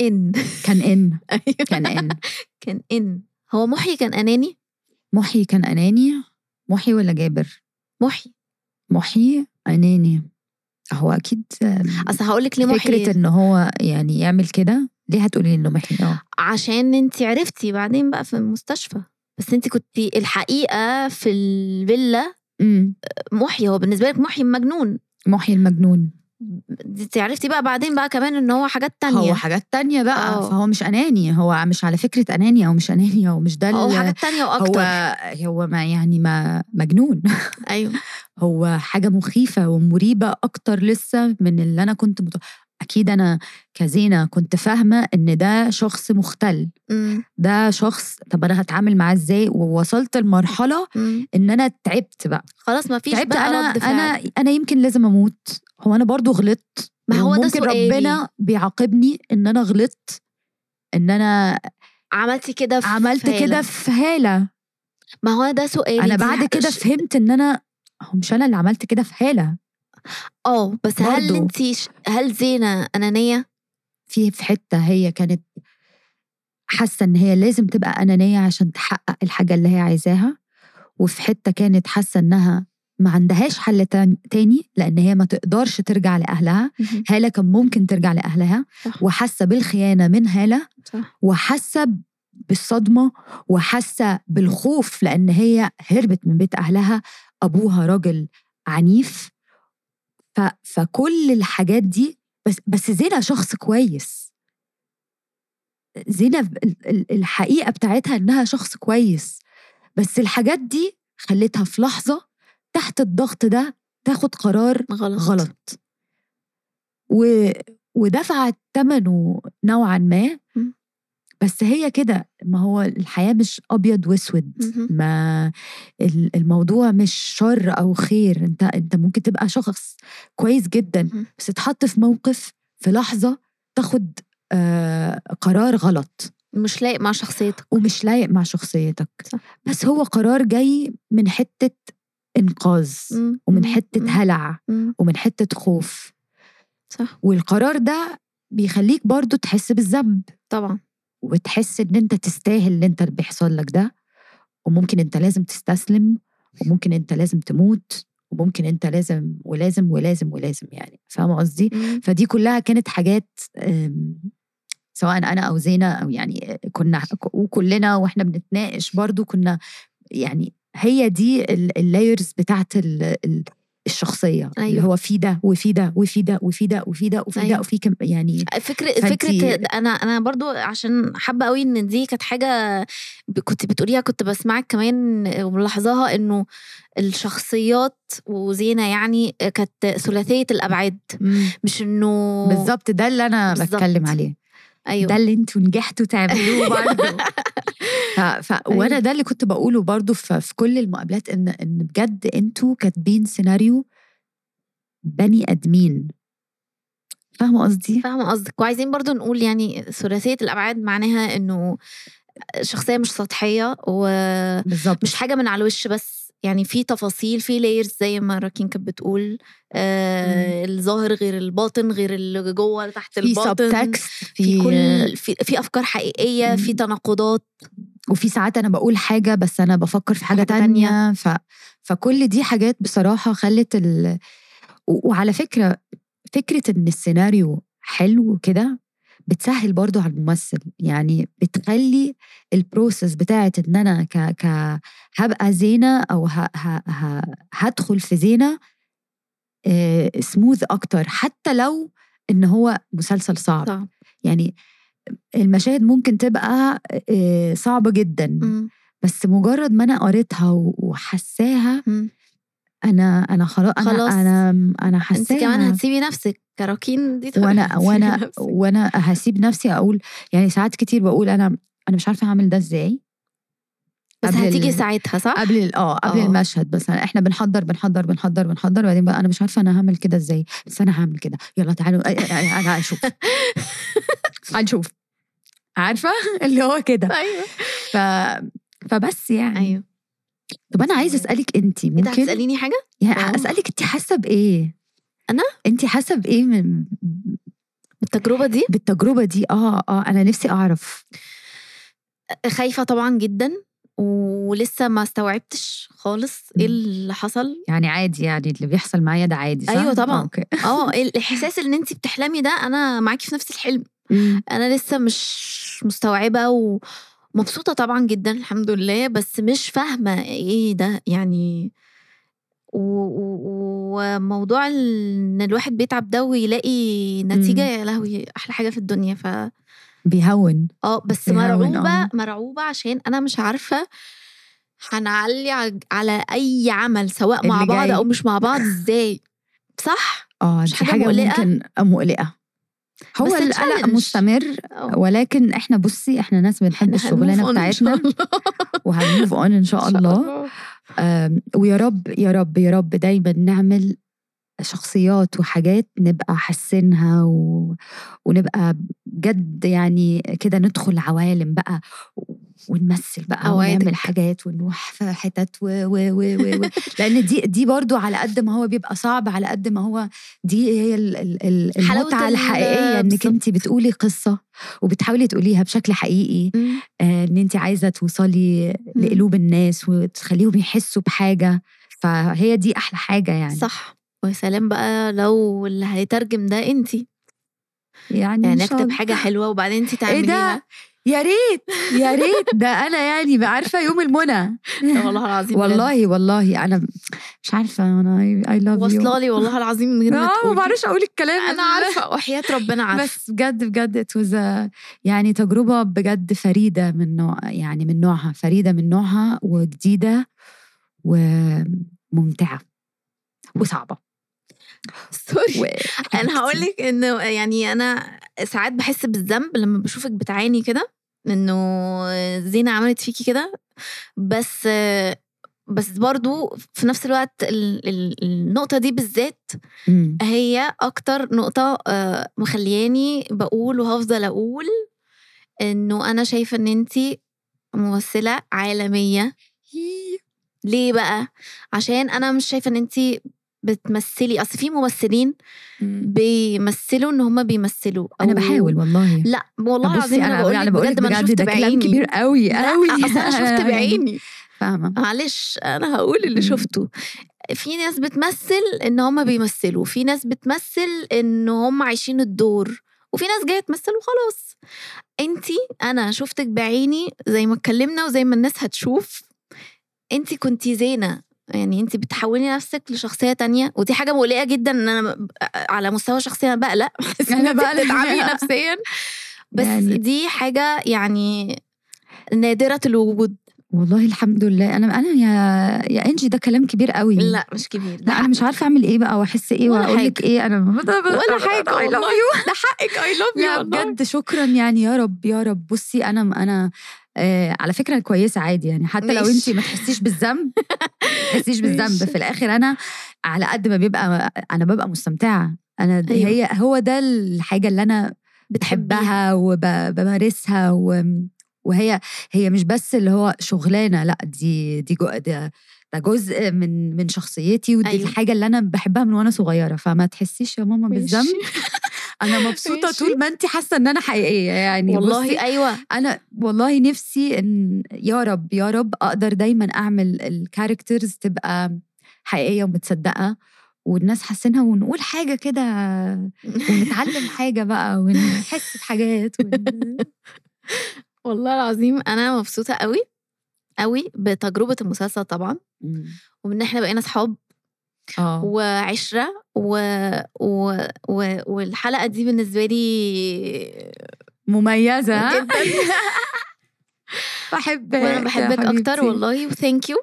إن. كان إن. أيوة. كان إن. كان إن. هو محي كان أناني؟ محي كان أناني. محي ولا جابر؟ محي. محي أناني. هو أكيد أصل هقول لك ليه محي. فكرة إن هو يعني يعمل كده. ليه هتقولي إنه محي آه. عشان انت عرفتي بعدين بقى في المستشفى. بس انت كنت الحقيقة في الفيلا محي. هو بالنسبة لك محي مجنون. محي المجنون. انت عرفتي بقى بعدين بقى كمان إن هو حاجات تانية. هو حاجات تانية بقى. آه. فهو مش أناني. هو مش على فكرة أناني أو مش أناني أو مش ده هو حاجات تانية هو وأكتر. هو ما يعني ما مجنون. أيوه. هو حاجة مخيفة ومريبة أكتر لسه من اللي أنا كنت مت... أكيد أنا كزينة كنت فاهمة إن ده شخص مختل. ده شخص طب أنا هتعامل معاه إزاي؟ ووصلت لمرحلة أمم. إن أنا تعبت بقى. خلاص ما فيش تعبت. بقى أنا رد فعل. أنا أنا يمكن لازم أموت. هو أنا برضو غلطت؟ ما هو ده ممكن. ربنا بيعاقبني إن أنا غلطت؟ إن أنا عملتي كده في عملت. كده في هالة ما هو ده سؤالي. أنا دي بعد كده فهمت إن أنا هو مش أنا اللي عملت كده في هالة آه بس هل برضو. انت هل زينة أنانية في في حتة هي كانت حاسة إن هي لازم تبقى أنانية عشان تحقق الحاجة اللي هي عايزاها وفي حتة كانت حاسة إنها ما عندهاش حل تان- تاني لأن هي ما تقدرش ترجع لأهلها هالة كان ممكن ترجع لأهلها صح. وحاسة بالخيانة من هالة صح. وحاسة بالصدمة وحاسة بالخوف لأن هي هربت من بيت أهلها أبوها راجل عنيف ف... فكل الحاجات دي بس بس زينة شخص كويس. زينة ال- ال- الحقيقة بتاعتها إنها شخص كويس. بس الحاجات دي خلتها في لحظة تحت الضغط ده تاخد قرار غلط. غلط. و... ودفعت ثمنه نوعا ما مم. بس هي كده ما هو الحياة مش أبيض وأسود. ما ال- الموضوع مش شر أو خير أنت أنت ممكن تبقى شخص كويس جدا. بس تحط في موقف في لحظة تاخد آه قرار غلط مش لايق مع شخصيتك ومش لايق مع شخصيتك صح. بس هو قرار جاي من حتة إنقاذ. ومن. حتة. هلع. ومن حتة خوف صح والقرار ده بيخليك برضو تحس بالذنب طبعا وتحس إن أنت تستاهل اللي أنت اللي بيحصل لك ده وممكن أنت لازم تستسلم وممكن أنت لازم تموت وممكن أنت لازم ولازم ولازم ولازم يعني فاهمة قصدي. فدي كلها كانت حاجات سواء أنا أو زينة أو يعني كنا وكلنا وإحنا بنتناقش برضو كنا يعني هي دي اللايرز بتاعت ال- ال- الشخصية اللي أيوة. هو في ده وفي ده وفي ده وفي ده وفي ده وفي أيوة. ده وفي كم يعني فكرة فأنتي- فكرة أنا أنا برضو عشان حابة قوي إن دي كانت حاجة ب- كنت بتقوليها كنت بسمعك كمان وملاحظاها إنه الشخصيات وزينة يعني كانت ثلاثية الأبعاد مش إنه بالظبط ده اللي أنا بالظبط. بتكلم عليه أيوه. ده اللي أنتوا نجحتوا تعملوه برضه. ف... ف... وأنا ده اللي كنت بقوله برضه في... في كل المقابلات ان ان بجد أنتوا كاتبين سيناريو بني آدمين. فاهمة قصدي؟ فاهمة قصدك. وعايزين برضو نقول يعني ثلاثية الأبعاد معناها إنه شخصية مش سطحية ومش حاجة من على الوش بس. يعني في تفاصيل في layers زي ما راكين كانت بتقول آه الظاهر غير الباطن غير اللي جوه تحت في الباطن subtext في في كل في, في أفكار حقيقية في مم. تناقضات وفي ساعات أنا بقول حاجة بس أنا بفكر في حاجة, حاجة تانية. تانية ف... فكل دي حاجات بصراحة خلت ال... وعلى فكرة فكرة إن السيناريو حلو كده بتسهل برضو على الممثل يعني بتخلي ال process بتاعت إن أنا ك ك هبقى زينة أو ه ه ه هدخل في زينة سموث أكتر حتى لو إن هو مسلسل صعب صعب يعني المشاهد ممكن تبقى آه، صعبة جدا مم. بس مجرد ما أنا قريتها وحساها مم. أنا أنا خلاص أنا خلاص. أنا أنا أنت حساها كمان هتسيبي نفسك. كراكين دي وأنا وأنا نفسك. وأنا هسيب نفسي أقول يعني ساعات كتير بقول أنا أنا مش عارفة هعمل ده إزاي. بس هتيجي ال- ساعتها صح؟ قبل آه قبل آه. المشهد بس إحنا بنحضر بنحضر بنحضر بنحضر وبعدين بقى أنا مش عارفة أنا هعمل كده إزاي. بس أنا هعمل كده. يلا تعالوا أنا هنشوف هنشوف. عارفة؟ اللي هو كده. أيوه. ف... فبس يعني. أيوه. طب أنا عايزة أسألك انت ممكن هتسأليني حاجة؟ يعني آه. اسالك انت حاسة بإيه أنا؟ انت حاسة بإيه من التجربه دي بالتجربة دي آه آه أنا نفسي أعرف خايفة طبعا جدا ولسه ما استوعبتش خالص إيه. اللي حصل يعني عادي يعني اللي بيحصل معايا ده عادي صح؟ أيوة طبعاً. آه الإحساس إن انت بتحلمي ده أنا معاكي في نفس الحلم. أنا لسه مش مستوعبة ومبسوطه طبعا جدا الحمد لله بس مش فاهمة إيه ده يعني وموضوع إن الواحد بيتعب ده ويلاقي نتيجة يا لهوي أحلى حاجة في الدنيا ف بيهون آه بس بيهون، مرعوبة آه. مرعوبة عشان أنا مش عارفة هنعلي على أي عمل سواء مع بعض جاي. أو مش مع بعض إزاي صح آه دي حاجة حاجة مقلقة؟ ممكن مقلقة هو القلق. مستمر. ولكن إحنا بصي إحنا ناس بنحب شاء بتاعتنا. وهنموف اون إن شاء الله ويا رب يا رب يا رب دايما نعمل شخصيات وحاجات نبقى حاسينها و... ونبقى بجد يعني كده ندخل عوالم بقى ونمثل بقى. ونعمل حاجات ونروح في حتت و... و... و... و... و... لأن دي دي برضو على قد ما هو بيبقى صعب على قد ما هو دي هي ال... ال... المتعة ال- الحقيقيه انك. انت بتقولي قصة وبتحاولي تقوليها بشكل حقيقي مم. آه، إن انت عايزة توصلي مم. لقلوب الناس وتخليهم يحسوا بحاجة فهي دي أحلى حاجة يعني صح ويا سلام بقى لو اللي هيترجم ده انتي يعني, يعني أكتب. حاجة حلوة وبعدين انتي إيه ده تعمليها يا ريت يا ريت. ده أنا يعني عارفة يوم المنى. والله العظيم. والله والله. أنا مش عارفة. أنا I love you واصلة لي والله العظيم من غير ما آه ما تقولي. بعرفش أقول الكلام. أنا عارفة. وحياة ربنا عارفة. بس بجد بجد was a- يعني تجربة بجد فريدة من نوع يعني من نوعها فريدة من نوعها وجديدة وممتعة وصعبة. سوري. أنا هقول لك انه يعني أنا ساعات بحس بالذنب لما بشوفك بتعاني كده انه زينة عملت فيكي كده بس بس برضو في نفس الوقت ال- ال- النقطة دي بالذات مم. هي أكتر نقطة آه، مخلياني بقول وهفضل أقول إنه أنا شايفة إن أنتي ممثلة عالمية ليه بقى عشان أنا مش شايفة إن أنتي بتمثلي أصل في ممثلين مم. بيمثلوا إن هم بيمثلوا. أنا بحاول والله. لا والله العظيم أنا أنا بقول لك بقول بجد أنا بجد شفت ده كلام كبير قوي قوي. أصل أنا شفت يعني بعيني فاهمة. معلش أنا هقول اللي. شفته. في ناس بتمثل إن هم بيمثلوا في ناس بتمثل إن هم عايشين الدور وفي ناس جاية تمثل وخلاص. انتي أنا شفتك بعيني زي ما اتكلمنا وزي ما الناس هتشوف. انتي كنتي زينة. يعني انتي بتحولي نفسك لشخصية تانية ودي حاجة مقلقة جدا إن أنا على مستوى شخصي أنا بقلق بحس إن أنا انتي بقلق. بتتعبي نفسيا. بس يعني- دي حاجة يعني نادرة الوجود. والله الحمد لله. أنا أنا يا يا إنجي ده كلام كبير قوي. لا مش كبير لا أنا مش عارفة أعمل إيه بقى وأحس إيه وأقول لك. إيه. أنا ولا حاجة love والله. you. ده حقك اي لاف لا بجد شكرا يعني يا رب يا رب. بصي أنا أنا آه على فكرة كويسة عادي يعني حتى لو ماشي. انت ما تحسيش بالذنب. تحسيش بالذنب. في الآخر أنا على قد ما بيبقى أنا ببقى مستمتعة أنا أيوة. هي هو ده الحاجة اللي أنا بحبها وبمارسها و وهي هي مش بس اللي هو شغلانة لأ دي دي جو ده, ده جزء من من شخصيتي ودي أيوة. الحاجة اللي أنا بحبها من وأنا صغيرة فما تحسيش يا ماما بالذنب أنا مبسوطة. طول ما انت حاسة إن أنا حقيقية يعني. والله أيوه. أنا والله نفسي إن يا رب يا رب أقدر دايما أعمل الكاركترز تبقى حقيقية ومتصدقة والناس حاسينها ونقول حاجة كده ونتعلم حاجة بقى ونحس بحاجات ون... والله العظيم أنا مبسوطة قوي قوي بتجربة المسلسل طبعا. وإن إحنا بقينا أصحاب آه. وعشرة و... و... و... والحلقة دي بالنسبة لي مميزة ها؟ جدا. بحبك وأنا بحبك أكتر. والله وثانك يو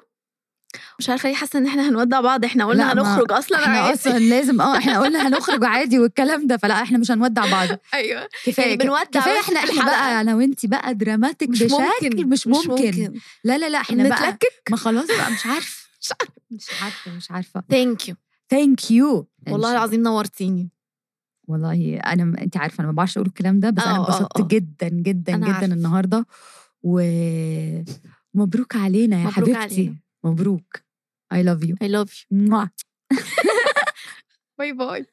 مش عارفة ليه حاسة إن إحنا هنودع بعض إحنا قلنا هنخرج أصلا إحنا عادي. أصلا لازم آه إحنا قلنا هنخرج عادي والكلام ده فلا إحنا مش هنودع بعض. أيوه. كفاية يعني بنودع كفاية إحنا إحنا. بقى أنا وانت بقى dramatic مش بشكل ممكن مش ممكن, لا لا لا إحنا بقى ما خلاص بقى مش عارفه مش عارفة. مش عارفة مش عارفه thank you thank you والله العظيم نورتيني والله أنا انت عارفة أنا ما بعرفش أقول الكلام ده بس آه، أنا آه، انبسطت آه. جدا جدا جدا عارفة. النهارده و مبروك علينا يا مبروك حبيبتي علينا. مبروك I love you I love you Mwah. باي باي